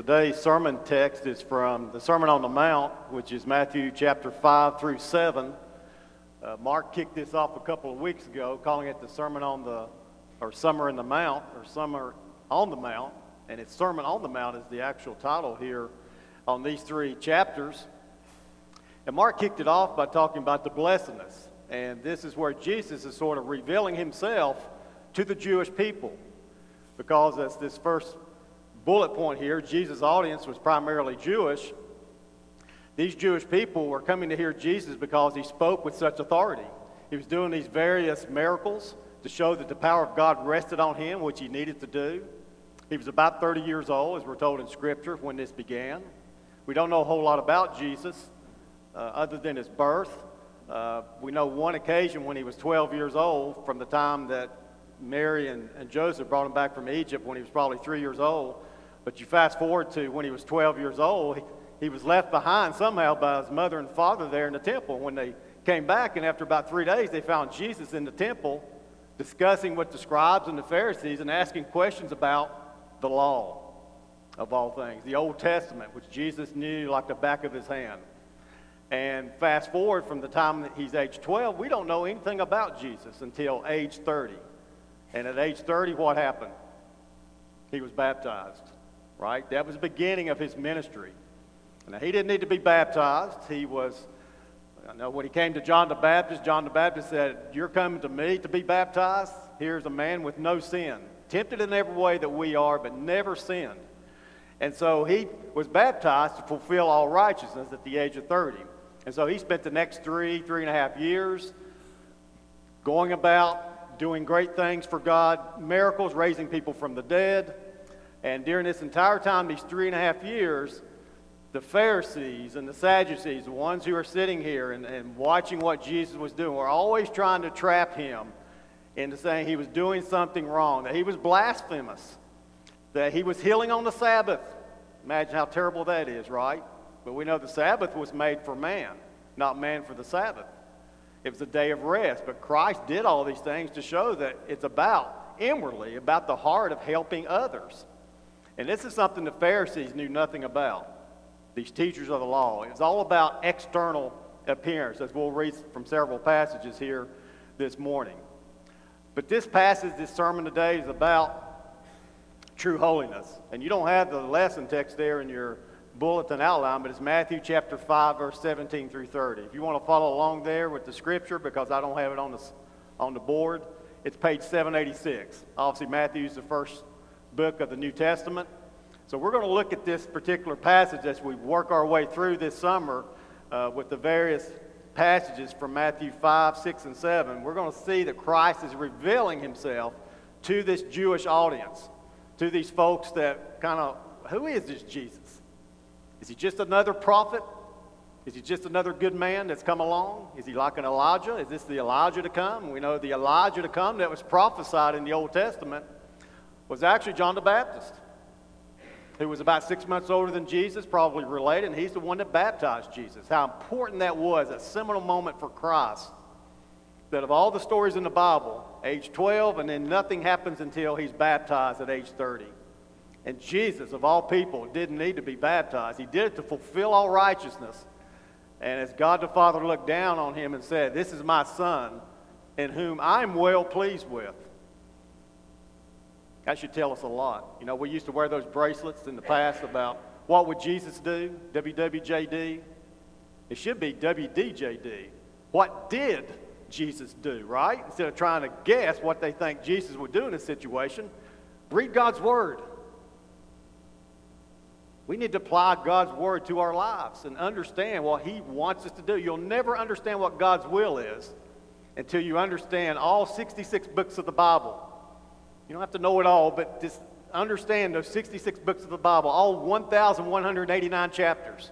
Today's sermon text is from the Sermon on the Mount, which is Matthew chapter 5 through 7. Uh, Mark kicked this off a couple of weeks ago, calling it the Sermon on the, or Summer in the Mount, or Summer on the Mount. And it's Sermon on the Mount is the actual title here on these three chapters. And Mark kicked it off by talking about the blessedness. And this is where Jesus is sort of revealing himself to the Jewish people. Because as this first bullet point here, Jesus' audience was primarily Jewish. These Jewish people were coming to hear Jesus because he spoke with such authority. He was doing these various miracles to show that the power of God rested on him, which he needed to do. He was about 30 years old, as we're told in Scripture, when this began. We don't know a whole lot about Jesus uh, other than his birth. Uh, we know one occasion when he was 12 years old, from the time that Mary and, and Joseph brought him back from Egypt when he was probably three years old. But you fast forward to when he was 12 years old, he, he was left behind somehow by his mother and father there in the temple. When they came back, and after about three days, they found Jesus in the temple discussing with the scribes and the Pharisees and asking questions about the law of all things, the Old Testament, which Jesus knew like the back of his hand. And fast forward from the time that he's age 12, we don't know anything about Jesus until age 30. And at age 30, what happened? He was baptized right? That was the beginning of his ministry. Now, he didn't need to be baptized. He was, I know when he came to John the Baptist, John the Baptist said, You're coming to me to be baptized? Here's a man with no sin, tempted in every way that we are, but never sinned. And so he was baptized to fulfill all righteousness at the age of 30. And so he spent the next three, three and a half years going about doing great things for God, miracles, raising people from the dead and during this entire time, these three and a half years, the Pharisees and the Sadducees, the ones who are sitting here and, and watching what Jesus was doing, were always trying to trap him into saying he was doing something wrong, that he was blasphemous, that he was healing on the Sabbath. Imagine how terrible that is, right? But we know the Sabbath was made for man, not man for the Sabbath. It was a day of rest. But Christ did all these things to show that it's about, inwardly, about the heart of helping others. And this is something the Pharisees knew nothing about, these teachers of the law. It's all about external appearance, as we'll read from several passages here this morning. But this passage, this sermon today, is about true holiness. And you don't have the lesson text there in your bulletin outline, but it's Matthew chapter 5, verse 17 through 30. If you want to follow along there with the scripture, because I don't have it on the, on the board, it's page 786. Obviously, Matthew's the first book of the New Testament. So we're going to look at this particular passage as we work our way through this summer uh, with the various passages from Matthew 5, 6, and 7. We're going to see that Christ is revealing himself to this Jewish audience, to these folks that kind of, who is this Jesus? Is he just another prophet? Is he just another good man that's come along? Is he like an Elijah? Is this the Elijah to come? We know the Elijah to come that was prophesied in the Old Testament was actually John the Baptist, who was about six months older than Jesus, probably related, and he's the one that baptized Jesus. How important that was, a seminal moment for Christ. That of all the stories in the Bible, age 12, and then nothing happens until he's baptized at age 30. And Jesus, of all people, didn't need to be baptized. He did it to fulfill all righteousness. And as God the Father looked down on him and said, This is my Son, in whom I'm well pleased with. That should tell us a lot. You know, we used to wear those bracelets in the past about what would Jesus do, WWJD. It should be WDJD. What did Jesus do, right? Instead of trying to guess what they think Jesus would do in a situation, read God's Word. We need to apply God's Word to our lives and understand what He wants us to do. You'll never understand what God's will is until you understand all 66 books of the Bible. You don't have to know it all, but just understand those 66 books of the Bible, all 1,189 chapters.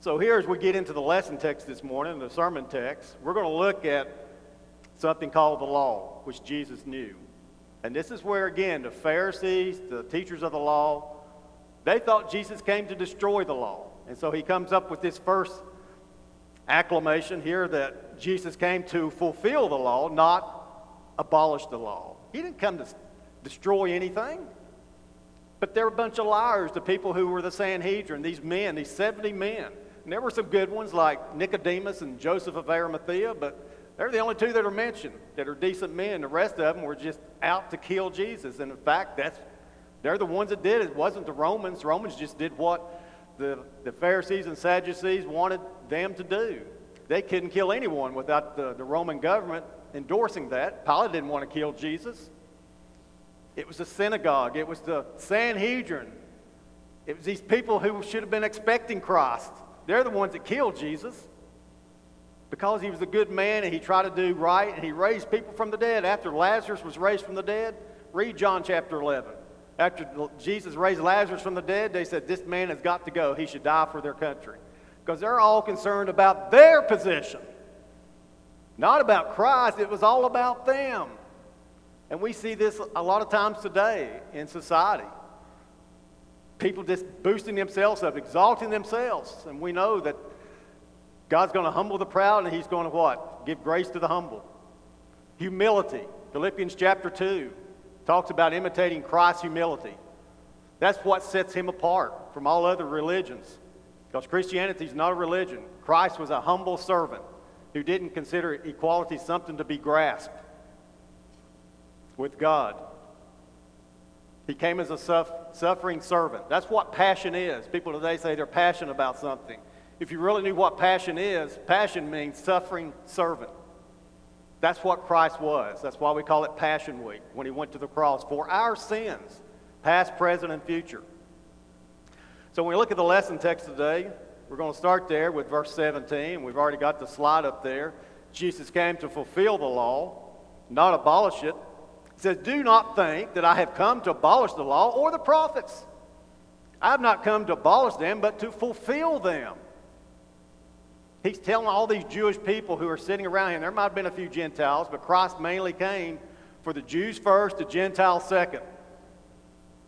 So here, as we get into the lesson text this morning, the sermon text, we're going to look at something called the law, which Jesus knew. And this is where, again, the Pharisees, the teachers of the law, they thought Jesus came to destroy the law. And so he comes up with this first acclamation here that Jesus came to fulfill the law, not abolish the law. He didn't come to destroy anything. But there were a bunch of liars, the people who were the Sanhedrin, these men, these 70 men. And there were some good ones like Nicodemus and Joseph of Arimathea, but they're the only two that are mentioned that are decent men. The rest of them were just out to kill Jesus. And in fact, that's they're the ones that did it. It wasn't the Romans. The Romans just did what the, the Pharisees and Sadducees wanted them to do. They couldn't kill anyone without the, the Roman government endorsing that. Pilate didn't want to kill Jesus. It was the synagogue, it was the Sanhedrin. It was these people who should have been expecting Christ. They're the ones that killed Jesus because he was a good man and he tried to do right and he raised people from the dead. After Lazarus was raised from the dead, read John chapter 11. After Jesus raised Lazarus from the dead, they said, This man has got to go. He should die for their country. Because they're all concerned about their position, not about Christ. It was all about them. And we see this a lot of times today in society. People just boosting themselves up, exalting themselves. And we know that God's going to humble the proud and He's going to what? Give grace to the humble. Humility. Philippians chapter 2 talks about imitating Christ's humility. That's what sets Him apart from all other religions. Because Christianity is not a religion. Christ was a humble servant who didn't consider equality something to be grasped with God. He came as a suffering servant. That's what passion is. People today say they're passionate about something. If you really knew what passion is, passion means suffering servant. That's what Christ was. That's why we call it Passion Week when he went to the cross for our sins, past, present, and future. So when we look at the lesson text today, we're going to start there with verse 17. We've already got the slide up there. Jesus came to fulfill the law, not abolish it. He says, Do not think that I have come to abolish the law or the prophets. I have not come to abolish them, but to fulfill them. He's telling all these Jewish people who are sitting around him, there might have been a few Gentiles, but Christ mainly came for the Jews first, the Gentiles second.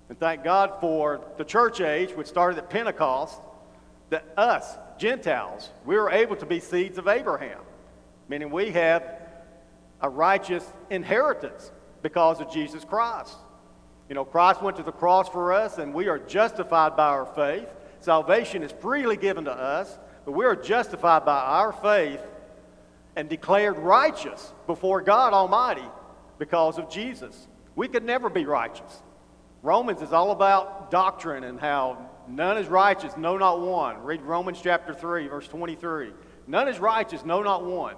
And thank God for the church age, which started at Pentecost, that us, Gentiles, we are able to be seeds of Abraham, meaning we have a righteous inheritance because of Jesus Christ. You know, Christ went to the cross for us, and we are justified by our faith. Salvation is freely given to us. But we are justified by our faith and declared righteous before God Almighty because of Jesus. We could never be righteous. Romans is all about doctrine and how none is righteous, no, not one. Read Romans chapter 3, verse 23. None is righteous, no, not one.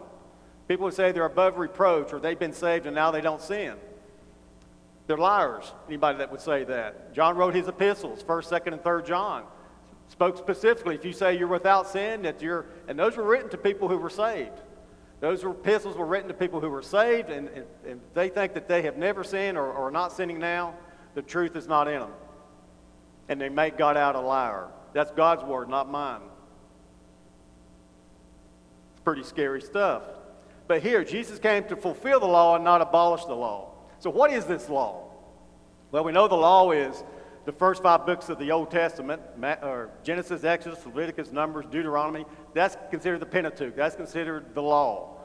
People would say they're above reproach or they've been saved and now they don't sin. They're liars, anybody that would say that. John wrote his epistles, 1st, 2nd, and 3rd John spoke specifically. If you say you're without sin, that you're, and those were written to people who were saved. Those epistles were written to people who were saved, and, and, and they think that they have never sinned or, or are not sinning now. The truth is not in them. And they make God out a liar. That's God's word, not mine. It's pretty scary stuff. But here, Jesus came to fulfill the law and not abolish the law. So, what is this law? Well, we know the law is the first five books of the Old Testament, Genesis, Exodus, Leviticus, Numbers, Deuteronomy, that's considered the Pentateuch. That's considered the law.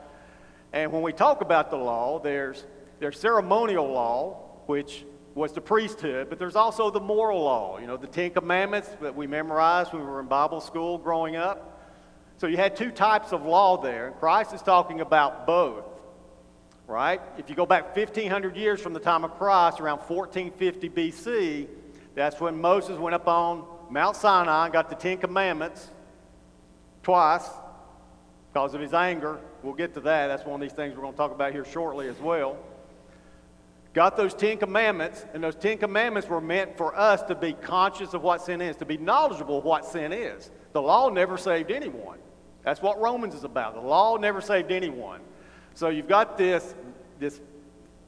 And when we talk about the law, there's, there's ceremonial law, which was the priesthood, but there's also the moral law, you know, the Ten Commandments that we memorized when we were in Bible school growing up. So you had two types of law there. Christ is talking about both, right? If you go back 1,500 years from the time of Christ, around 1450 BC, that's when Moses went up on Mount Sinai and got the Ten Commandments twice because of his anger. We'll get to that. That's one of these things we're going to talk about here shortly as well. Got those Ten Commandments, and those Ten Commandments were meant for us to be conscious of what sin is, to be knowledgeable of what sin is. The law never saved anyone. That's what Romans is about. The law never saved anyone. So you've got this, this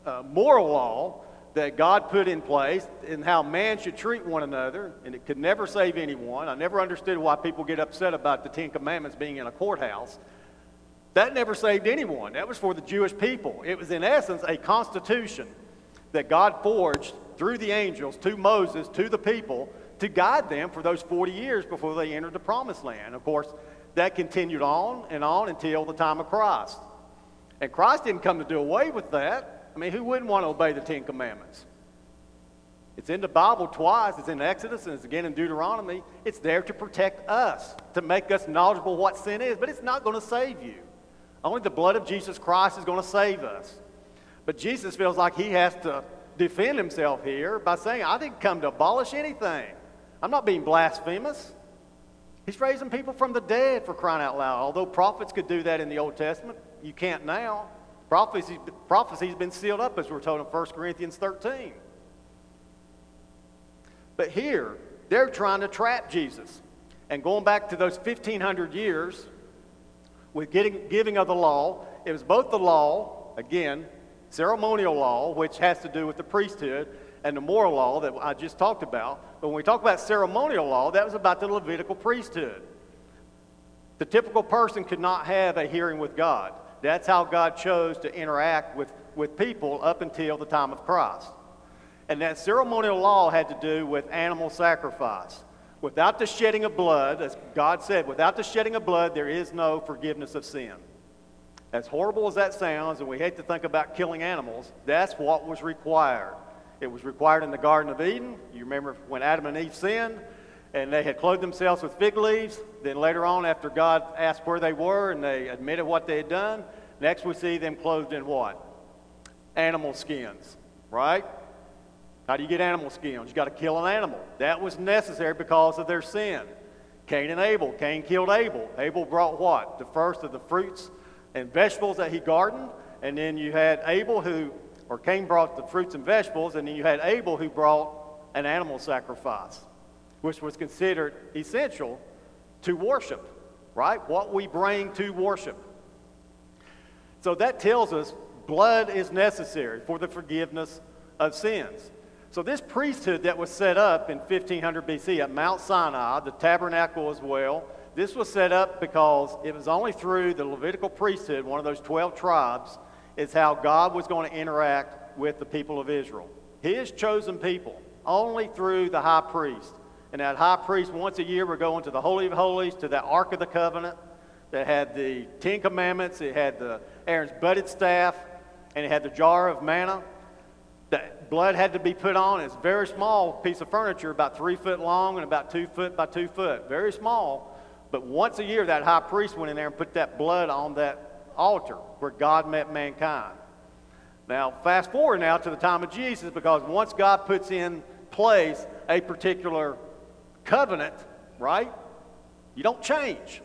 uh, moral law that God put in place and how man should treat one another, and it could never save anyone. I never understood why people get upset about the Ten Commandments being in a courthouse. That never saved anyone. That was for the Jewish people. It was, in essence, a constitution that God forged through the angels to Moses, to the people, to guide them for those 40 years before they entered the promised land. Of course, that continued on and on until the time of Christ. And Christ didn't come to do away with that. I mean, who wouldn't want to obey the Ten Commandments? It's in the Bible twice. It's in Exodus and it's again in Deuteronomy. It's there to protect us, to make us knowledgeable what sin is, but it's not going to save you. Only the blood of Jesus Christ is going to save us. But Jesus feels like he has to defend himself here by saying, I didn't come to abolish anything. I'm not being blasphemous. He's raising people from the dead for crying out loud. Although prophets could do that in the Old Testament, you can't now. Prophecy, prophecy's been sealed up, as we're told in 1 Corinthians 13. But here, they're trying to trap Jesus. And going back to those 1,500 years with getting, giving of the law, it was both the law, again, ceremonial law, which has to do with the priesthood, and the moral law that I just talked about. But when we talk about ceremonial law, that was about the Levitical priesthood. The typical person could not have a hearing with God. That's how God chose to interact with, with people up until the time of Christ. And that ceremonial law had to do with animal sacrifice. Without the shedding of blood, as God said, without the shedding of blood, there is no forgiveness of sin. As horrible as that sounds, and we hate to think about killing animals, that's what was required. It was required in the Garden of Eden. You remember when Adam and Eve sinned, and they had clothed themselves with fig leaves. Then later on, after God asked where they were and they admitted what they had done, next we see them clothed in what? Animal skins, right? How do you get animal skins? You got to kill an animal. That was necessary because of their sin. Cain and Abel. Cain killed Abel. Abel brought what? The first of the fruits and vegetables that he gardened. And then you had Abel who, or Cain brought the fruits and vegetables, and then you had Abel who brought an animal sacrifice, which was considered essential to worship, right? What we bring to worship. So that tells us blood is necessary for the forgiveness of sins. So, this priesthood that was set up in 1500 BC at Mount Sinai, the tabernacle as well, this was set up because it was only through the Levitical priesthood, one of those 12 tribes, is how God was going to interact with the people of Israel. His chosen people, only through the high priest. And that high priest, once a year, would go into the Holy of Holies to that Ark of the Covenant that had the Ten Commandments, it had the Aaron's budded staff, and it had the jar of manna that blood had to be put on. It's a very small piece of furniture, about three foot long and about two foot by two foot. Very small. But once a year, that high priest went in there and put that blood on that altar where God met mankind. Now, fast forward now to the time of Jesus, because once God puts in place a particular covenant, right? You don't change.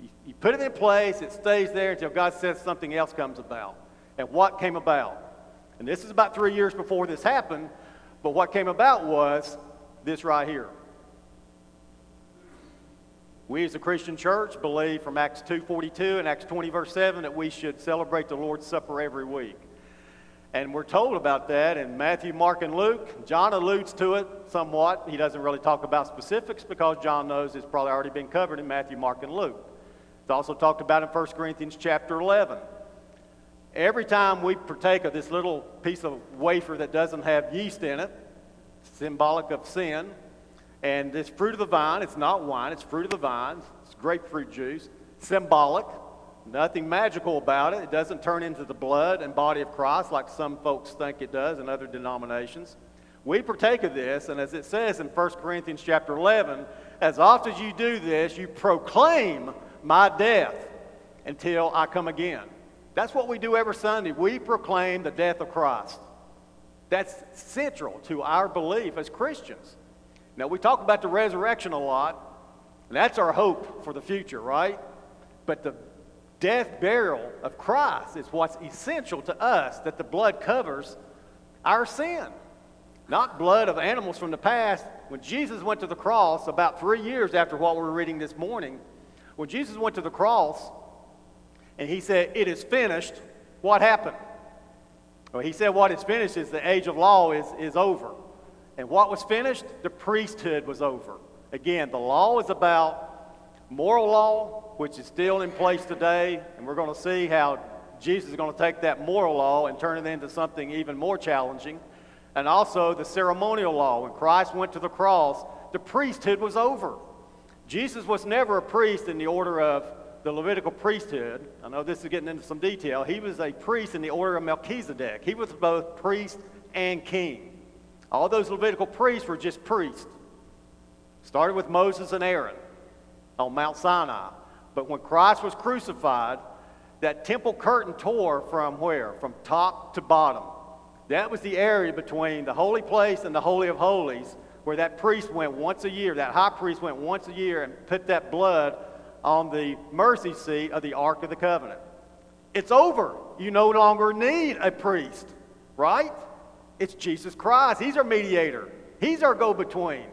You, you put it in place, it stays there until God says something else comes about. And what came about? And this is about three years before this happened, but what came about was this right here. We as a Christian church believe from Acts 2.42 and Acts 20 verse 7 that we should celebrate the Lord's Supper every week. And we're told about that in Matthew, Mark, and Luke. John alludes to it somewhat. He doesn't really talk about specifics because John knows it's probably already been covered in Matthew, Mark, and Luke. It's also talked about in 1 Corinthians chapter 11. Every time we partake of this little piece of wafer that doesn't have yeast in it, symbolic of sin, and this fruit of the vine, it's not wine, it's fruit of the vine, it's grapefruit juice, symbolic, nothing magical about it. It doesn't turn into the blood and body of Christ like some folks think it does in other denominations. We partake of this, and as it says in 1 Corinthians chapter 11, as often as you do this, you proclaim my death until I come again. That's what we do every Sunday. We proclaim the death of Christ. That's central to our belief as Christians. Now, we talk about the resurrection a lot, and that's our hope for the future, right? But the death, burial of Christ is what's essential to us, that the blood covers our sin. Not blood of animals from the past. When Jesus went to the cross, about three years after what we we're reading this morning, when Jesus went to the cross, and he said, It is finished. What happened? Well, he said, What is finished is the age of law is, is over. And what was finished? The priesthood was over. Again, the law is about moral law, which is still in place today, and we're going to see how Jesus is going to take that moral law and turn it into something even more challenging. And also the ceremonial law. When Christ went to the cross, the priesthood was over. Jesus was never a priest in the order of the Levitical priesthood, I know this is getting into some detail, he was a priest in the order of Melchizedek. He was both priest and king. All those Levitical priests were just priests. Started with Moses and Aaron on Mount Sinai. But when Christ was crucified, that temple curtain tore from where? From top to bottom. That was the area between the holy place and the Holy of Holies where that priest went once a year, that high priest went once a year and put that blood on the mercy seat of the Ark of the Covenant. It's over. You no longer need a priest, right? It's Jesus Christ. He's our mediator, He's our go between.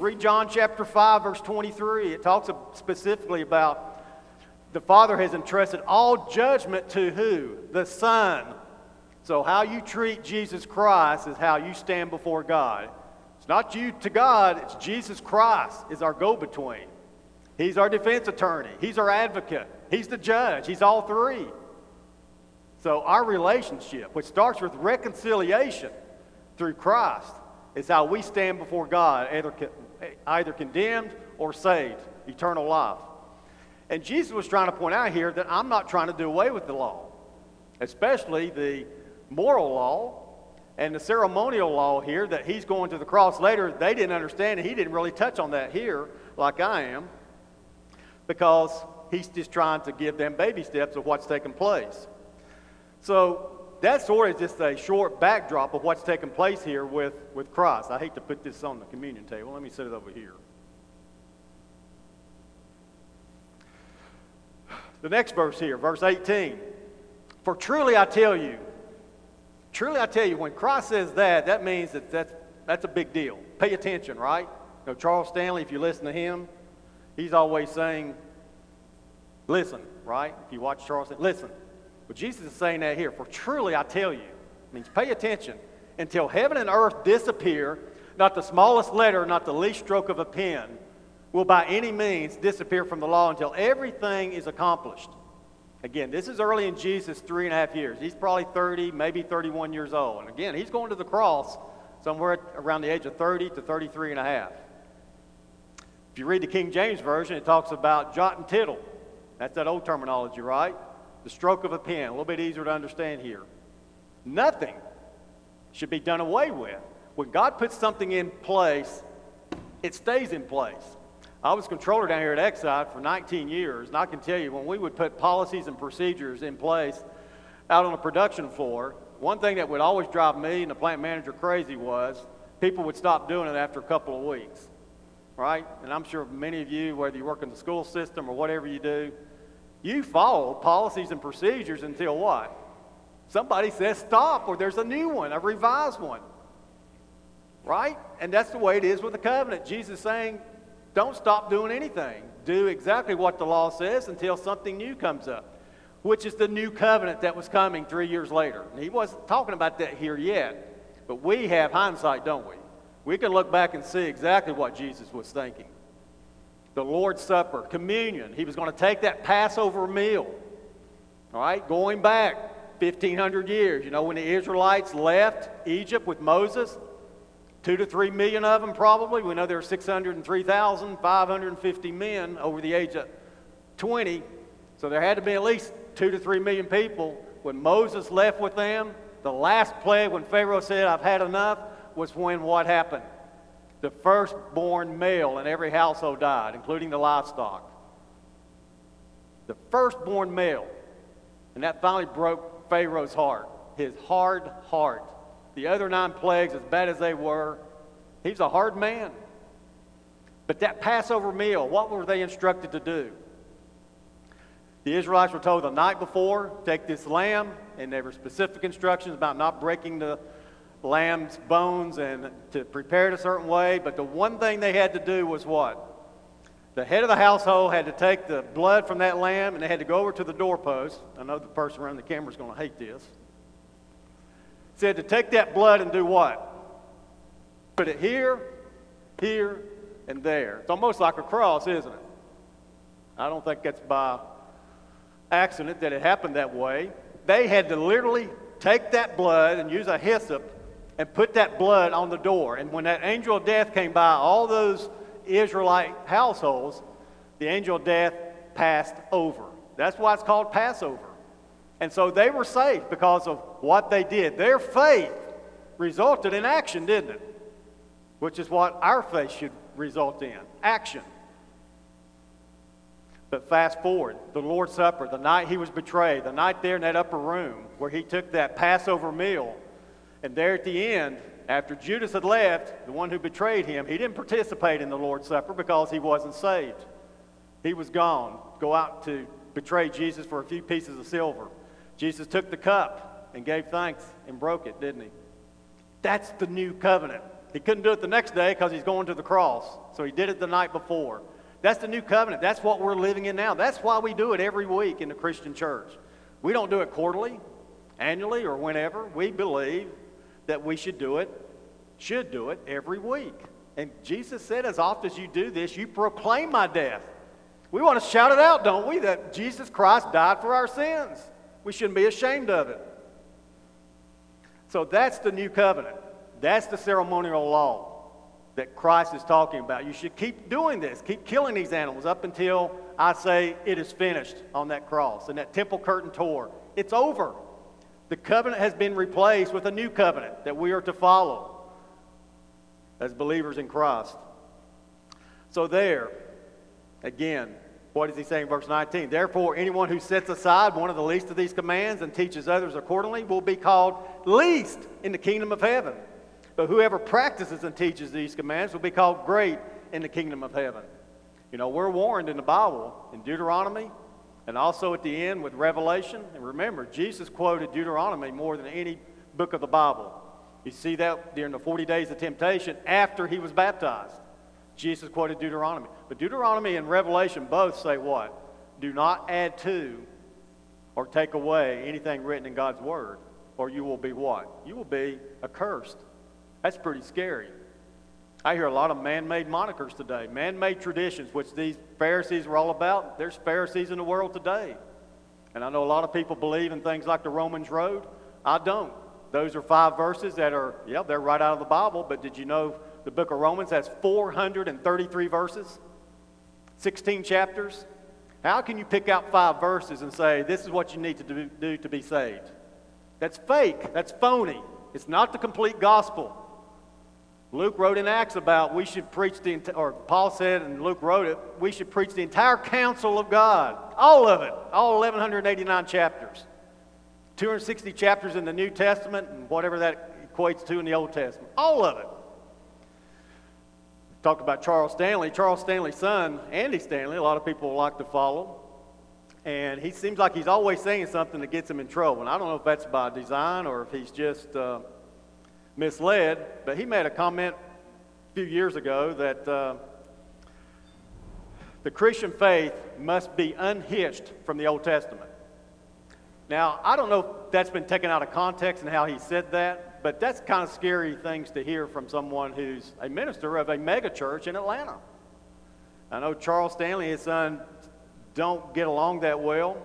Read John chapter 5, verse 23. It talks specifically about the Father has entrusted all judgment to who? The Son. So, how you treat Jesus Christ is how you stand before God. It's not you to God, it's Jesus Christ is our go between. He's our defense attorney, He's our advocate, He's the judge, He's all three. So, our relationship, which starts with reconciliation through Christ, is how we stand before God, either, either condemned or saved, eternal life. And Jesus was trying to point out here that I'm not trying to do away with the law, especially the moral law and the ceremonial law here that he's going to the cross later. They didn't understand, and he didn't really touch on that here like I am because he's just trying to give them baby steps of what's taking place. So that sort of just a short backdrop of what's taking place here with, with Christ. I hate to put this on the communion table. Let me set it over here. The next verse here, verse 18. For truly I tell you, truly I tell you, when Christ says that, that means that that's, that's a big deal. Pay attention, right? You know, Charles Stanley, if you listen to him, he's always saying, listen, right? If you watch Charles, listen. But Jesus is saying that here. For truly I tell you, means pay attention, until heaven and earth disappear, not the smallest letter, not the least stroke of a pen will by any means disappear from the law until everything is accomplished. Again, this is early in Jesus' three and a half years. He's probably 30, maybe 31 years old. And again, he's going to the cross somewhere around the age of 30 to 33 and a half. If you read the King James Version, it talks about jot and tittle. That's that old terminology, right? The stroke of a pen, a little bit easier to understand here. Nothing should be done away with. When God puts something in place, it stays in place. I was controller down here at Exide for 19 years, and I can tell you when we would put policies and procedures in place out on the production floor, one thing that would always drive me and the plant manager crazy was people would stop doing it after a couple of weeks, right? And I'm sure many of you, whether you work in the school system or whatever you do, you follow policies and procedures until what? Somebody says stop, or there's a new one, a revised one. Right? And that's the way it is with the covenant. Jesus saying, don't stop doing anything. Do exactly what the law says until something new comes up, which is the new covenant that was coming three years later. And he wasn't talking about that here yet, but we have hindsight, don't we? We can look back and see exactly what Jesus was thinking the Lord's Supper, communion. He was going to take that Passover meal, all right, going back 1,500 years. You know, when the Israelites left Egypt with Moses, two to three million of them probably. We know there were 603,550 men over the age of 20. So there had to be at least two to three million people. When Moses left with them, the last plague, when Pharaoh said, I've had enough, was when what happened? The firstborn male in every household died, including the livestock. The firstborn male. And that finally broke Pharaoh's heart, his hard heart. The other nine plagues, as bad as they were, he's a hard man. But that Passover meal, what were they instructed to do? The Israelites were told the night before, take this lamb, and there were specific instructions about not breaking the lamb's bones and to prepare it a certain way. But the one thing they had to do was what? The head of the household had to take the blood from that lamb and they had to go over to the doorpost. I know the person around the camera is going to hate this. Said to take that blood and do what? Put it here, here, and there. It's almost like a cross, isn't it? I don't think that's by accident that it happened that way. They had to literally take that blood and use a hyssop and put that blood on the door. And when that angel of death came by all those Israelite households, the angel of death passed over. That's why it's called Passover. And so they were saved because of what they did. Their faith resulted in action, didn't it? Which is what our faith should result in action. But fast forward, the Lord's Supper, the night he was betrayed, the night there in that upper room where he took that Passover meal, and there at the end, after Judas had left, the one who betrayed him, he didn't participate in the Lord's Supper because he wasn't saved. He was gone, go out to betray Jesus for a few pieces of silver. Jesus took the cup and gave thanks and broke it, didn't he? That's the new covenant. He couldn't do it the next day because he's going to the cross, so he did it the night before. That's the new covenant. That's what we're living in now. That's why we do it every week in the Christian church. We don't do it quarterly, annually, or whenever. We believe that we should do it, should do it every week. And Jesus said, as often as you do this, you proclaim my death. We want to shout it out, don't we? That Jesus Christ died for our sins. We shouldn't be ashamed of it. So that's the new covenant. That's the ceremonial law that Christ is talking about. You should keep doing this, keep killing these animals up until I say it is finished on that cross and that temple curtain tore. It's over. The covenant has been replaced with a new covenant that we are to follow as believers in Christ. So, there, again, what is he saying verse 19? Therefore, anyone who sets aside one of the least of these commands and teaches others accordingly will be called least in the kingdom of heaven. But whoever practices and teaches these commands will be called great in the kingdom of heaven. You know, we're warned in the Bible, in Deuteronomy, and also at the end with Revelation. And remember, Jesus quoted Deuteronomy more than any book of the Bible. You see that during the 40 days of temptation after he was baptized. Jesus quoted Deuteronomy. But Deuteronomy and Revelation both say what? Do not add to or take away anything written in God's Word, or you will be what? You will be accursed. That's pretty scary. I hear a lot of man made monikers today, man made traditions, which these Pharisees were all about. There's Pharisees in the world today. And I know a lot of people believe in things like the Romans Road. I don't. Those are five verses that are, yeah, they're right out of the Bible, but did you know the book of Romans has 433 verses, 16 chapters? How can you pick out five verses and say, this is what you need to do, do to be saved? That's fake. That's phony. It's not the complete gospel. Luke wrote in Acts about we should preach the, or Paul said, and Luke wrote it, we should preach the entire counsel of God. All of it. All 1,189 chapters. 260 chapters in the New Testament, and whatever that equates to in the Old Testament. All of it. Talked about Charles Stanley. Charles Stanley's son, Andy Stanley, a lot of people like to follow. And he seems like he's always saying something that gets him in trouble. And I don't know if that's by design or if he's just. Uh, misled, but he made a comment a few years ago that uh, the Christian faith must be unhitched from the Old Testament. Now, I don't know if that's been taken out of context and how he said that, but that's kind of scary things to hear from someone who's a minister of a megachurch in Atlanta. I know Charles Stanley and his son don't get along that well,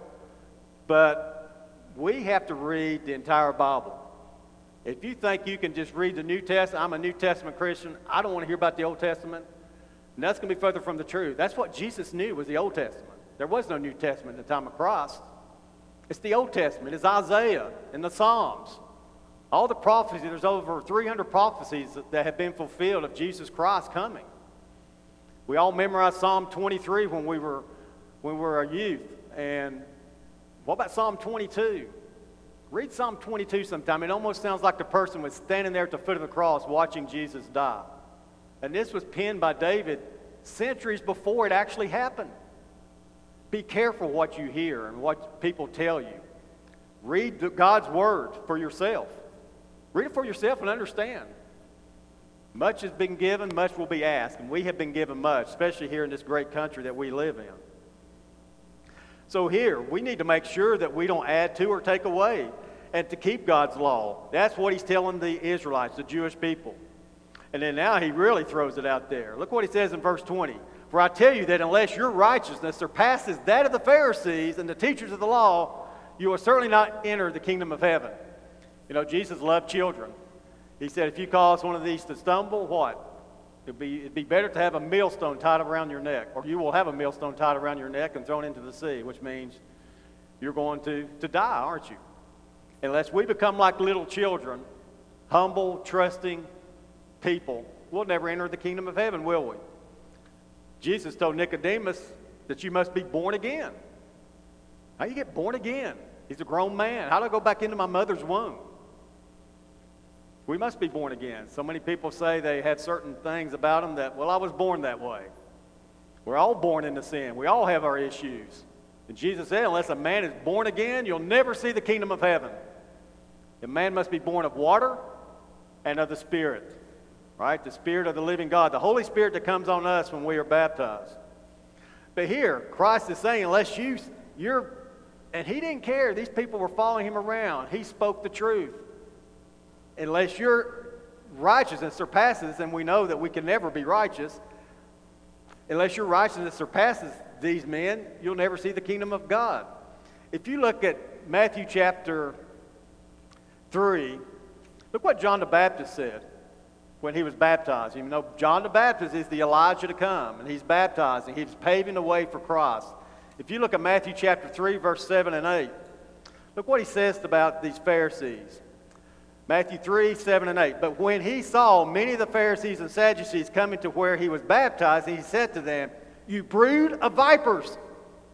but we have to read the entire Bible. If you think you can just read the New Testament, I'm a New Testament Christian, I don't want to hear about the Old Testament, and that's going to be further from the truth. That's what Jesus knew was the Old Testament. There was no New Testament in the time of Christ. It's the Old Testament. It's Isaiah and the Psalms. All the prophecies, there's over 300 prophecies that have been fulfilled of Jesus Christ coming. We all memorized Psalm 23 when we were, when we were a youth. And what about Psalm 22? Read Psalm 22 sometime. It almost sounds like the person was standing there at the foot of the cross watching Jesus die. And this was penned by David centuries before it actually happened. Be careful what you hear and what people tell you. Read God's word for yourself. Read it for yourself and understand. Much has been given, much will be asked, and we have been given much, especially here in this great country that we live in. So here, we need to make sure that we don't add to or take away and to keep God's law. That's what he's telling the Israelites, the Jewish people. And then now he really throws it out there. Look what he says in verse 20. For I tell you that unless your righteousness surpasses that of the Pharisees and the teachers of the law, you will certainly not enter the kingdom of heaven. You know, Jesus loved children. He said, if you cause one of these to stumble, what? It'd be, it'd be better to have a millstone tied around your neck, or you will have a millstone tied around your neck and thrown into the sea, which means you're going to, to die, aren't you? Unless we become like little children humble, trusting people, we'll never enter the kingdom of heaven, will we? Jesus told Nicodemus that you must be born again. How do you get born again? He's a grown man. How do I go back into my mother's womb? We must be born again. So many people say they had certain things about them that, well, I was born that way. We're all born into sin. We all have our issues. And Jesus said, unless a man is born again, you'll never see the kingdom of heaven. A man must be born of water and of the Spirit right? The Spirit of the living God, the Holy Spirit that comes on us when we are baptized. But here, Christ is saying, unless you, you're, and he didn't care. These people were following him around. He spoke the truth. Unless your righteousness surpasses, and we know that we can never be righteous, unless your righteousness surpasses these men, you'll never see the kingdom of God. If you look at Matthew chapter 3, look what John the Baptist said when he was baptized. You know, John the Baptist is the Elijah to come, and he's baptizing. He's paving the way for Christ. If you look at Matthew chapter 3, verse 7 and 8, look what he says about these Pharisees. Matthew 3, 7 and 8. But when he saw many of the Pharisees and Sadducees coming to where he was baptized, he said to them, You brood of vipers,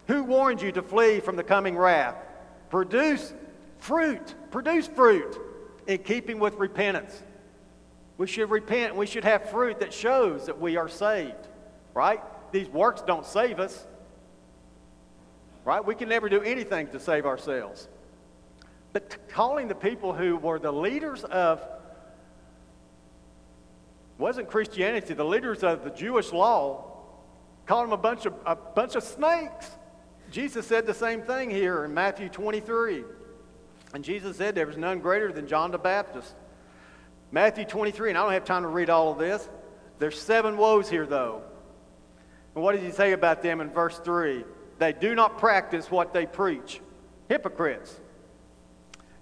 who warned you to flee from the coming wrath? Produce fruit, produce fruit in keeping with repentance. We should repent. We should have fruit that shows that we are saved, right? These works don't save us, right? We can never do anything to save ourselves. But calling the people who were the leaders of wasn't Christianity, the leaders of the Jewish law, called them a bunch of a bunch of snakes. Jesus said the same thing here in Matthew 23. And Jesus said there was none greater than John the Baptist. Matthew 23, and I don't have time to read all of this. There's seven woes here, though. And what does he say about them in verse 3? They do not practice what they preach. Hypocrites.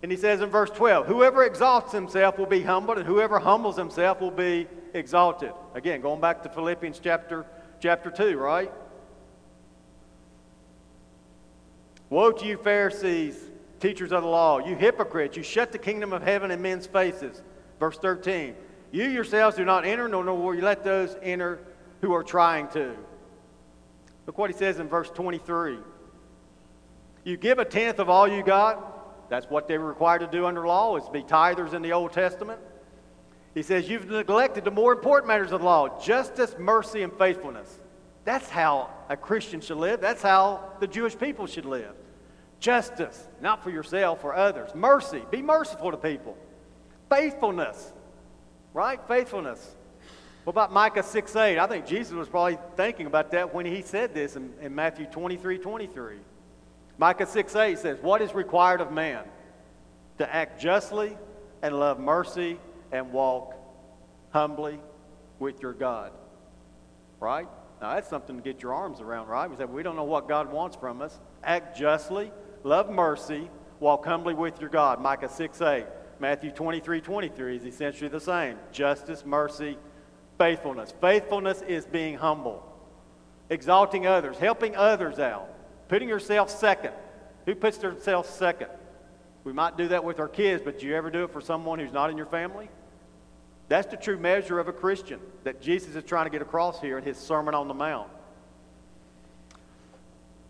And he says in verse 12, Whoever exalts himself will be humbled, and whoever humbles himself will be exalted. Again, going back to Philippians chapter, chapter 2, right? Woe to you, Pharisees, teachers of the law, you hypocrites! You shut the kingdom of heaven in men's faces. Verse 13 You yourselves do not enter, nor will you let those enter who are trying to. Look what he says in verse 23. You give a tenth of all you got. That's what they were required to do under law, is be tithers in the Old Testament. He says, You've neglected the more important matters of the law justice, mercy, and faithfulness. That's how a Christian should live. That's how the Jewish people should live. Justice, not for yourself, for others. Mercy, be merciful to people. Faithfulness, right? Faithfulness. What about Micah 6 8? I think Jesus was probably thinking about that when he said this in, in Matthew 23 23. Micah 6 8 says, What is required of man? To act justly and love mercy and walk humbly with your God. Right? Now that's something to get your arms around, right? We said we don't know what God wants from us. Act justly, love mercy, walk humbly with your God. Micah 6 8. Matthew 23 23 is essentially the same justice, mercy, faithfulness. Faithfulness is being humble, exalting others, helping others out, putting yourself second. Who puts themselves second? We might do that with our kids, but do you ever do it for someone who's not in your family? That's the true measure of a Christian that Jesus is trying to get across here in his Sermon on the Mount.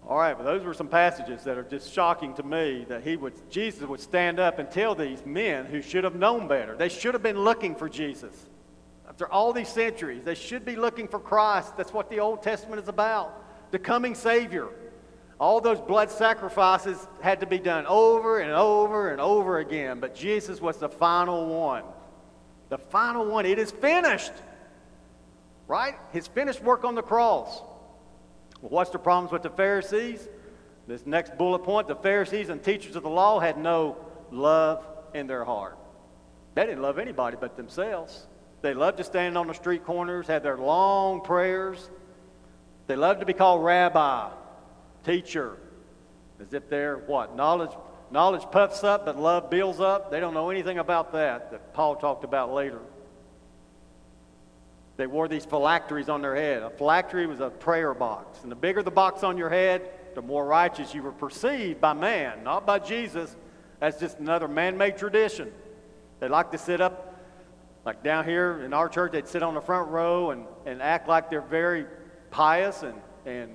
All right, but those were some passages that are just shocking to me that he would, Jesus would stand up and tell these men who should have known better. They should have been looking for Jesus. After all these centuries, they should be looking for Christ. That's what the Old Testament is about the coming Savior. All those blood sacrifices had to be done over and over and over again, but Jesus was the final one. The final one. It is finished. Right? His finished work on the cross. Well, what's the problems with the Pharisees? This next bullet point the Pharisees and teachers of the law had no love in their heart. They didn't love anybody but themselves. They loved to stand on the street corners, have their long prayers. They loved to be called rabbi, teacher, as if they're what? Knowledge, knowledge puffs up, but love builds up. They don't know anything about that, that Paul talked about later. They wore these phylacteries on their head. A phylactery was a prayer box. And the bigger the box on your head, the more righteous you were perceived by man, not by Jesus. That's just another man made tradition. They like to sit up Like down here in our church, they'd sit on the front row and, and act like they're very pious and, and,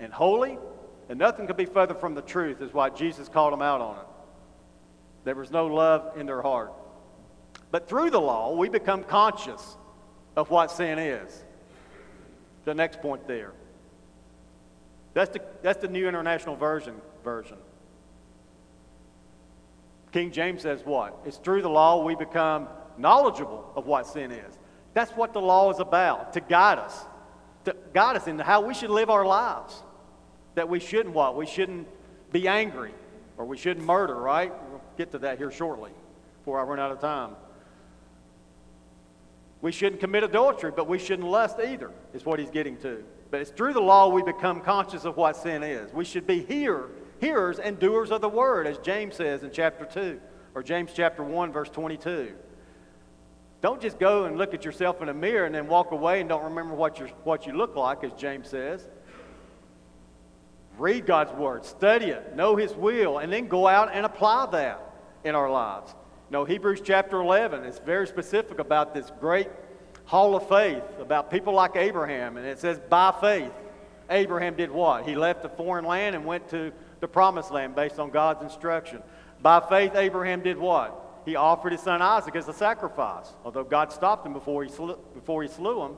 and holy. And nothing could be further from the truth, is why Jesus called them out on it. There was no love in their heart. But through the law, we become conscious of what sin is. The next point there. That's the, that's the New International Version version. King James says what? It's through the law we become knowledgeable of what sin is. That's what the law is about, to guide us, to guide us into how we should live our lives. That we shouldn't what? We shouldn't be angry or we shouldn't murder, right? We'll get to that here shortly before I run out of time. We shouldn't commit adultery, but we shouldn't lust either, is what he's getting to. But it's through the law we become conscious of what sin is. We should be hear, hearers and doers of the word, as James says in chapter 2, or James chapter 1, verse 22. Don't just go and look at yourself in a mirror and then walk away and don't remember what, you what you look like, as James says. Read God's word, study it, know his will, and then go out and apply that in our lives. You know, Hebrews chapter 11 is very specific about this great hall of faith, about people like Abraham. And it says, by faith, Abraham did what? He left a foreign land and went to the promised land based on God's instruction. By faith, Abraham did what? He offered his son Isaac as a sacrifice, although God stopped him before he before he slew him.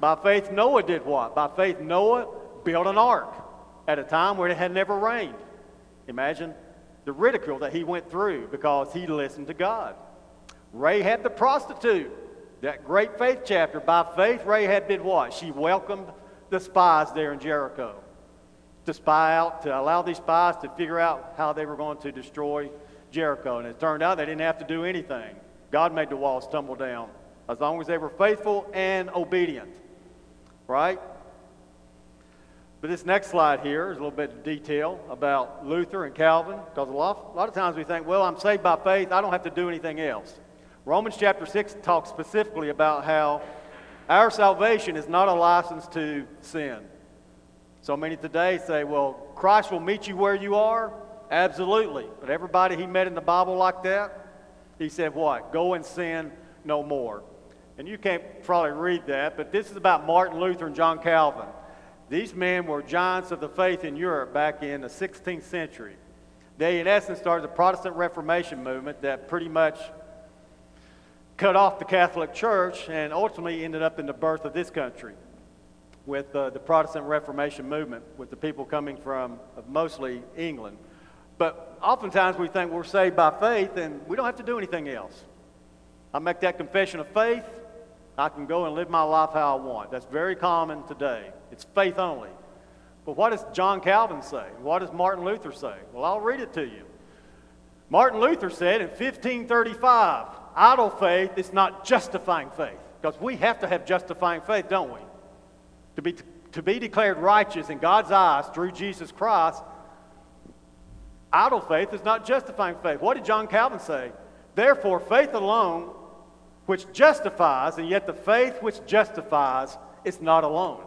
By faith, Noah did what? By faith, Noah built an ark at a time where it had never rained. Imagine the ridicule that he went through because he listened to God. Rahab the prostitute, that great faith chapter, by faith, Rahab did what? She welcomed the spies there in Jericho to spy out, to allow these spies to figure out how they were going to destroy Jericho. And it turned out they didn't have to do anything. God made the walls tumble down as long as they were faithful and obedient. Right? But this next slide here is a little bit of detail about Luther and Calvin, because a lot, a lot of times we think, well, I'm saved by faith, I don't have to do anything else. Romans chapter 6 talks specifically about how our salvation is not a license to sin. So many today say, well, Christ will meet you where you are. Absolutely. But everybody he met in the Bible like that, he said, what? Go and sin no more. And you can't probably read that, but this is about Martin Luther and John Calvin. These men were giants of the faith in Europe back in the 16th century. They, in essence, started the Protestant Reformation movement that pretty much cut off the Catholic Church and ultimately ended up in the birth of this country with uh, the Protestant Reformation movement, with the people coming from mostly England. But oftentimes we think we're saved by faith and we don't have to do anything else. I make that confession of faith, I can go and live my life how I want. That's very common today. It's faith only. But what does John Calvin say? What does Martin Luther say? Well, I'll read it to you. Martin Luther said in 1535, idle faith is not justifying faith. Because we have to have justifying faith, don't we? To be, to be declared righteous in God's eyes through Jesus Christ, idle faith is not justifying faith. What did John Calvin say? Therefore, faith alone which justifies, and yet the faith which justifies is not alone.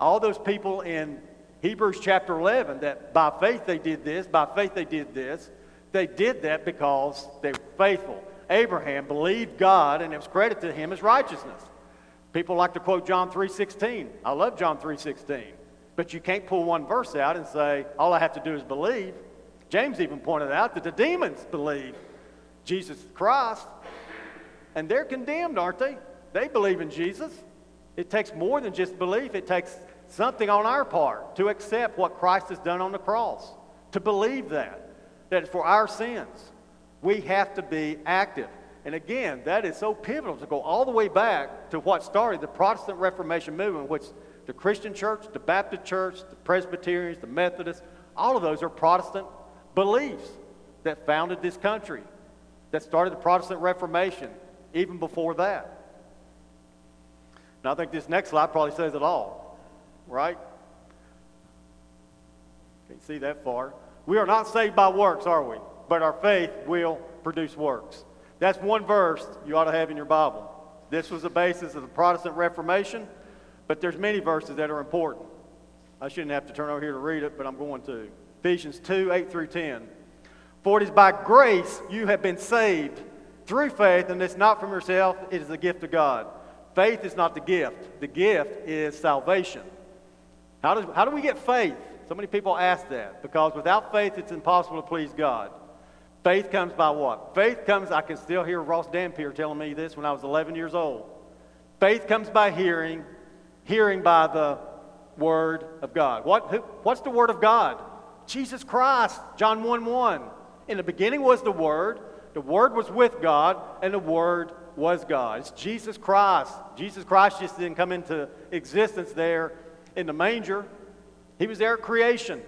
All those people in Hebrews chapter 11 that by faith they did this, by faith they did this, they did that because they were faithful. Abraham believed God and it was credited to him as righteousness. People like to quote John 3:16. I love John 3:16. But you can't pull one verse out and say all I have to do is believe. James even pointed out that the demons believe Jesus Christ and they're condemned, aren't they? They believe in Jesus. It takes more than just belief, it takes something on our part to accept what Christ has done on the cross, to believe that, that it's for our sins. We have to be active. And again, that is so pivotal to go all the way back to what started the Protestant Reformation movement, which the Christian church, the Baptist church, the Presbyterians, the Methodists, all of those are Protestant beliefs that founded this country, that started the Protestant Reformation, even before that. And I think this next slide probably says it all, right? Can't see that far. We are not saved by works, are we? But our faith will produce works. That's one verse you ought to have in your Bible. This was the basis of the Protestant Reformation, but there's many verses that are important. I shouldn't have to turn over here to read it, but I'm going to. Ephesians 2, 8 through 10. For it is by grace you have been saved through faith, and it's not from yourself, it is the gift of God. Faith is not the gift, the gift is salvation. How, does, how do we get faith? So many people ask that because without faith, it's impossible to please God. Faith comes by what? Faith comes, I can still hear Ross Dampier telling me this when I was 11 years old. Faith comes by hearing, hearing by the Word of God. What, who, what's the Word of God? Jesus Christ, John 1 1. In the beginning was the Word, the Word was with God, and the Word was God. It's Jesus Christ. Jesus Christ just didn't come into existence there in the manger, He was there at creation.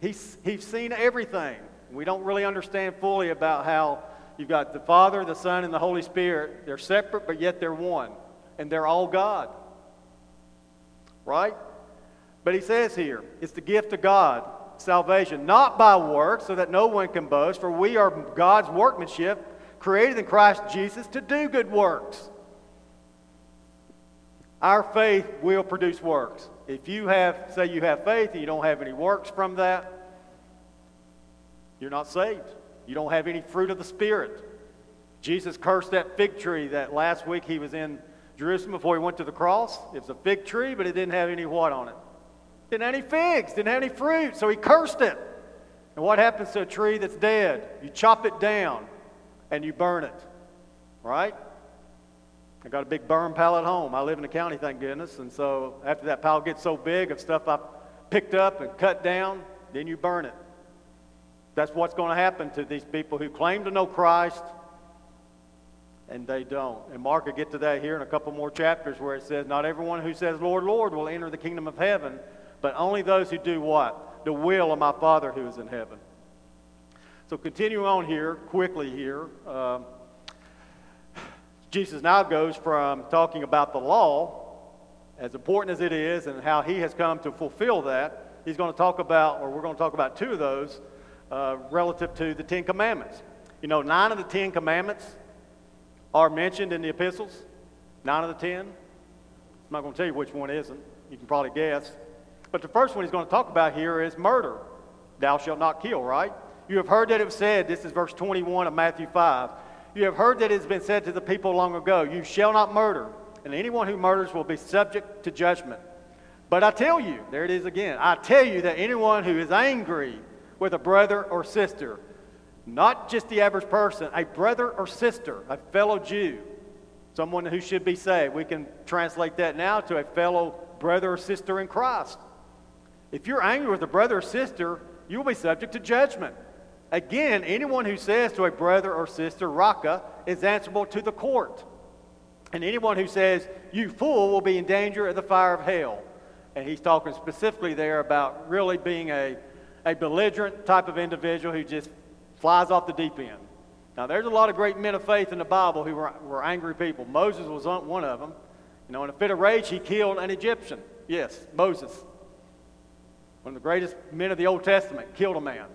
He's, he's seen everything. We don't really understand fully about how you've got the Father, the Son, and the Holy Spirit. They're separate, but yet they're one. And they're all God. Right? But he says here, it's the gift of God, salvation, not by works, so that no one can boast, for we are God's workmanship, created in Christ Jesus to do good works. Our faith will produce works. If you have, say you have faith and you don't have any works from that, you're not saved. You don't have any fruit of the Spirit. Jesus cursed that fig tree that last week he was in Jerusalem before he went to the cross. It was a fig tree, but it didn't have any what on it? Didn't have any figs, didn't have any fruit, so he cursed it. And what happens to a tree that's dead? You chop it down and you burn it, right? I got a big burn pile at home. I live in the county, thank goodness. And so after that pile gets so big of stuff I picked up and cut down, then you burn it. That's what's going to happen to these people who claim to know Christ and they don't. And Mark will get to that here in a couple more chapters where it says, Not everyone who says, Lord, Lord, will enter the kingdom of heaven, but only those who do what? The will of my Father who is in heaven. So continuing on here, quickly here, uh, Jesus now goes from talking about the law, as important as it is, and how he has come to fulfill that. He's going to talk about, or we're going to talk about two of those uh, relative to the Ten Commandments. You know, nine of the Ten Commandments are mentioned in the epistles. Nine of the ten. I'm not going to tell you which one isn't. You can probably guess. But the first one he's going to talk about here is murder. Thou shalt not kill, right? You have heard that it was said, this is verse 21 of Matthew 5. You have heard that it has been said to the people long ago, You shall not murder, and anyone who murders will be subject to judgment. But I tell you, there it is again, I tell you that anyone who is angry with a brother or sister, not just the average person, a brother or sister, a fellow Jew, someone who should be saved. We can translate that now to a fellow brother or sister in Christ. If you're angry with a brother or sister, you will be subject to judgment. Again, anyone who says to a brother or sister, Raca, is answerable to the court. And anyone who says, You fool, will be in danger of the fire of hell. And he's talking specifically there about really being a, a belligerent type of individual who just flies off the deep end. Now, there's a lot of great men of faith in the Bible who were, were angry people. Moses was one of them. You know, in a fit of rage, he killed an Egyptian. Yes, Moses. One of the greatest men of the Old Testament killed a man.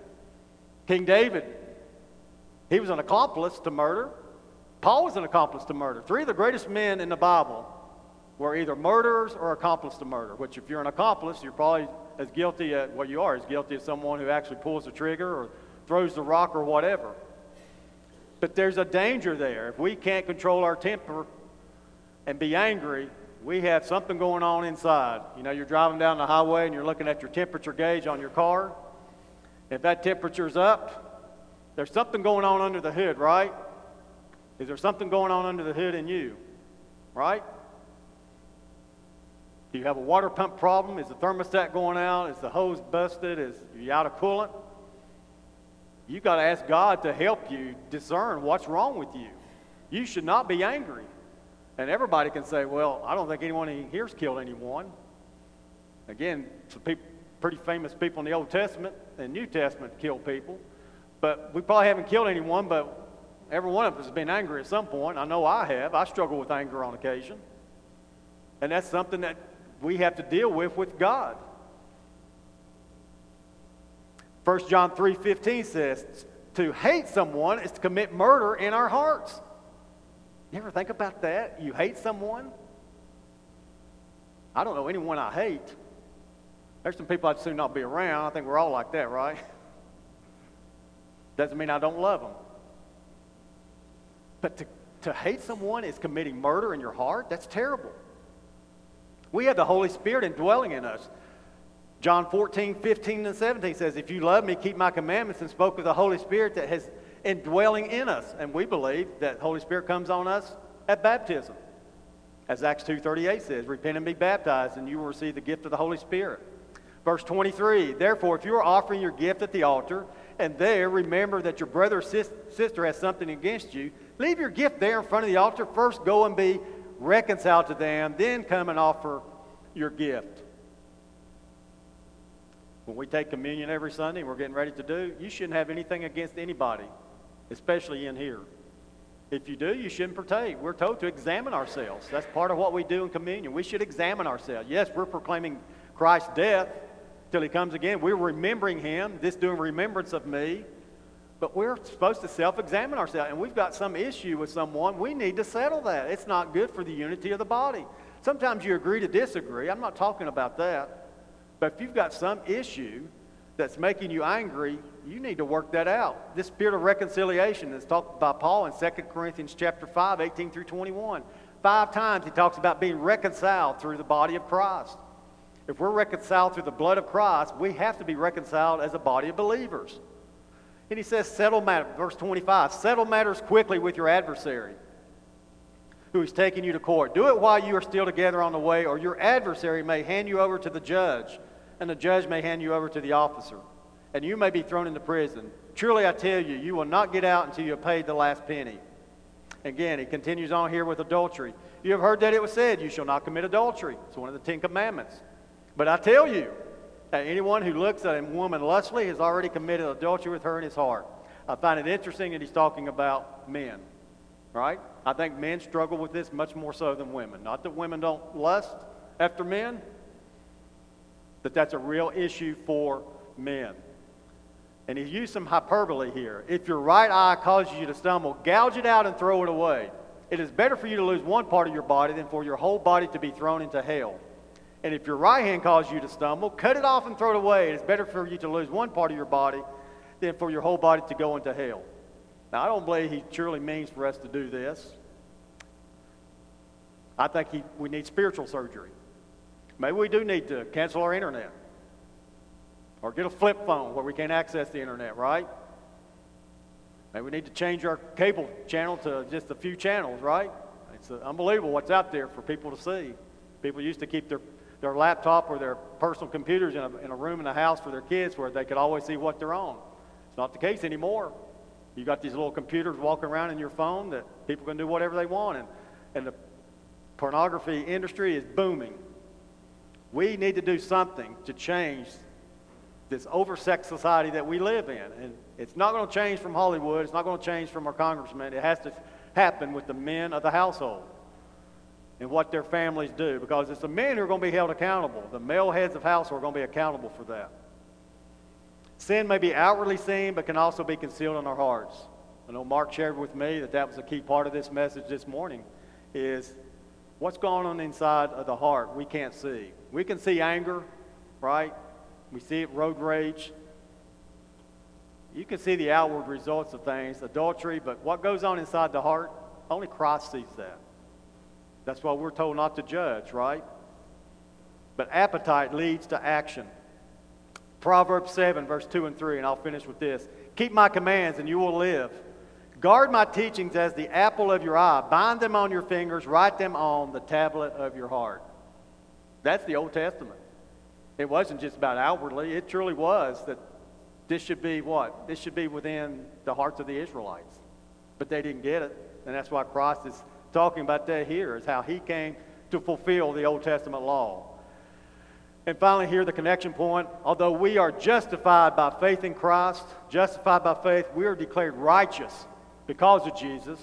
King David, he was an accomplice to murder. Paul was an accomplice to murder. Three of the greatest men in the Bible were either murderers or accomplice to murder, which, if you're an accomplice, you're probably as guilty as what well, you are, as guilty as someone who actually pulls the trigger or throws the rock or whatever. But there's a danger there. If we can't control our temper and be angry, we have something going on inside. You know, you're driving down the highway and you're looking at your temperature gauge on your car. If that temperature's up, there's something going on under the hood, right? Is there something going on under the hood in you? Right? Do you have a water pump problem? Is the thermostat going out? Is the hose busted? Is you out of coolant? You got to ask God to help you discern what's wrong with you. You should not be angry. And everybody can say, well, I don't think anyone here's killed anyone. Again, some pretty famous people in the Old Testament and New Testament killed people. But we probably haven't killed anyone, but every one of us has been angry at some point. I know I have. I struggle with anger on occasion. And that's something that we have to deal with with God. 1 John 3:15 says, "To hate someone is to commit murder in our hearts." You ever think about that? You hate someone? I don't know anyone I hate. There's some people I'd soon not be around. I think we're all like that, right? Doesn't mean I don't love them. But to, to hate someone is committing murder in your heart. That's terrible. We have the Holy Spirit indwelling in us. John 14, 15, and 17 says, If you love me, keep my commandments, and spoke of the Holy Spirit that has indwelling in us. And we believe that Holy Spirit comes on us at baptism. As Acts 2.38 says, repent and be baptized, and you will receive the gift of the Holy Spirit. Verse 23, therefore, if you are offering your gift at the altar, and there remember that your brother or sister has something against you, leave your gift there in front of the altar. First go and be reconciled to them, then come and offer your gift. When we take communion every Sunday, we're getting ready to do, you shouldn't have anything against anybody, especially in here. If you do, you shouldn't partake. We're told to examine ourselves. That's part of what we do in communion. We should examine ourselves. Yes, we're proclaiming Christ's death till he comes again. We're remembering him, this doing remembrance of me. But we're supposed to self examine ourselves. And we've got some issue with someone. We need to settle that. It's not good for the unity of the body. Sometimes you agree to disagree. I'm not talking about that. But if you've got some issue that's making you angry, you need to work that out. This spirit of reconciliation is talked by Paul in 2 Corinthians chapter 5, 18 through 21. Five times he talks about being reconciled through the body of Christ. If we're reconciled through the blood of Christ, we have to be reconciled as a body of believers. And he says, settle matters, verse 25, settle matters quickly with your adversary who is taking you to court. Do it while you are still together on the way, or your adversary may hand you over to the judge, and the judge may hand you over to the officer, and you may be thrown into prison. Truly, I tell you, you will not get out until you have paid the last penny. Again, he continues on here with adultery. You have heard that it was said, You shall not commit adultery. It's one of the Ten Commandments. But I tell you, that anyone who looks at a woman lustfully has already committed adultery with her in his heart. I find it interesting that he's talking about men, right? I think men struggle with this much more so than women. Not that women don't lust after men, but that's a real issue for men. And he used some hyperbole here. If your right eye causes you to stumble, gouge it out and throw it away. It is better for you to lose one part of your body than for your whole body to be thrown into hell. And if your right hand causes you to stumble, cut it off and throw it away. It is better for you to lose one part of your body than for your whole body to go into hell. Now, I don't believe he truly means for us to do this. I think he, we need spiritual surgery. Maybe we do need to cancel our internet or get a flip phone where we can't access the internet, right? Maybe we need to change our cable channel to just a few channels, right? It's unbelievable what's out there for people to see. People used to keep their, their laptop or their personal computers in a, in a room in the house for their kids where they could always see what they're on. It's not the case anymore. You got these little computers walking around in your phone that people can do whatever they want, and, and the pornography industry is booming. We need to do something to change this oversexed society that we live in. And it's not going to change from Hollywood. It's not going to change from our congressmen. It has to happen with the men of the household and what their families do because it's the men who are going to be held accountable. The male heads of household are going to be accountable for that. Sin may be outwardly seen, but can also be concealed in our hearts. I know Mark shared with me that that was a key part of this message this morning is what's going on inside of the heart we can't see. We can see anger, right? We see it road rage. You can see the outward results of things, adultery, but what goes on inside the heart, only Christ sees that. That's why we're told not to judge, right? But appetite leads to action. Proverbs 7, verse 2 and 3, and I'll finish with this. Keep my commands, and you will live. Guard my teachings as the apple of your eye. Bind them on your fingers, write them on the tablet of your heart. That's the Old Testament. It wasn't just about outwardly, it truly was that this should be what? This should be within the hearts of the Israelites. But they didn't get it. And that's why Christ is talking about that here, is how he came to fulfill the Old Testament law. And finally, here the connection point. Although we are justified by faith in Christ, justified by faith, we are declared righteous because of Jesus.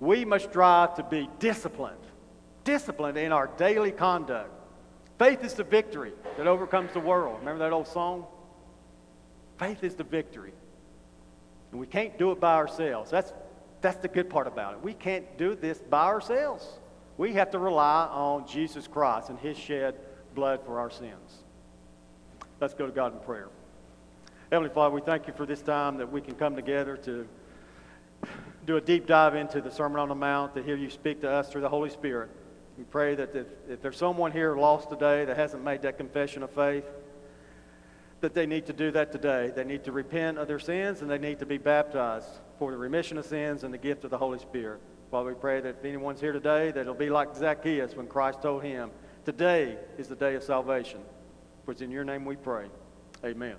We must strive to be disciplined, disciplined in our daily conduct. Faith is the victory that overcomes the world. Remember that old song? Faith is the victory. And we can't do it by ourselves. That's, that's the good part about it. We can't do this by ourselves. We have to rely on Jesus Christ and his shed blood for our sins. Let's go to God in prayer. Heavenly Father, we thank you for this time that we can come together to do a deep dive into the Sermon on the Mount, to hear you speak to us through the Holy Spirit. We pray that if, if there's someone here lost today that hasn't made that confession of faith, that they need to do that today. They need to repent of their sins and they need to be baptized for the remission of sins and the gift of the Holy Spirit. Father, we pray that if anyone's here today, that it'll be like Zacchaeus when Christ told him, Today is the day of salvation. For it's in your name we pray. Amen.